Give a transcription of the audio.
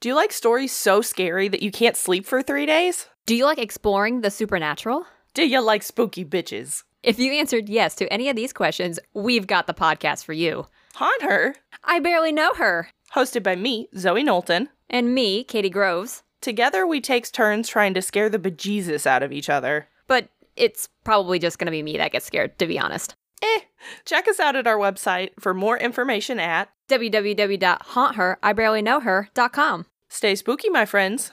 Do you like stories so scary that you can't sleep for three days? Do you like exploring the supernatural? Do you like spooky bitches? If you answered yes to any of these questions, we've got the podcast for you. Haunt Her, I barely know her. hosted by me, Zoe Knowlton. And me, Katie Groves. Together, we take turns trying to scare the bejesus out of each other. But it's probably just going to be me that gets scared, to be honest. Eh. Check us out at our website for more information at www.haunther, I barely know Stay spooky, my friends.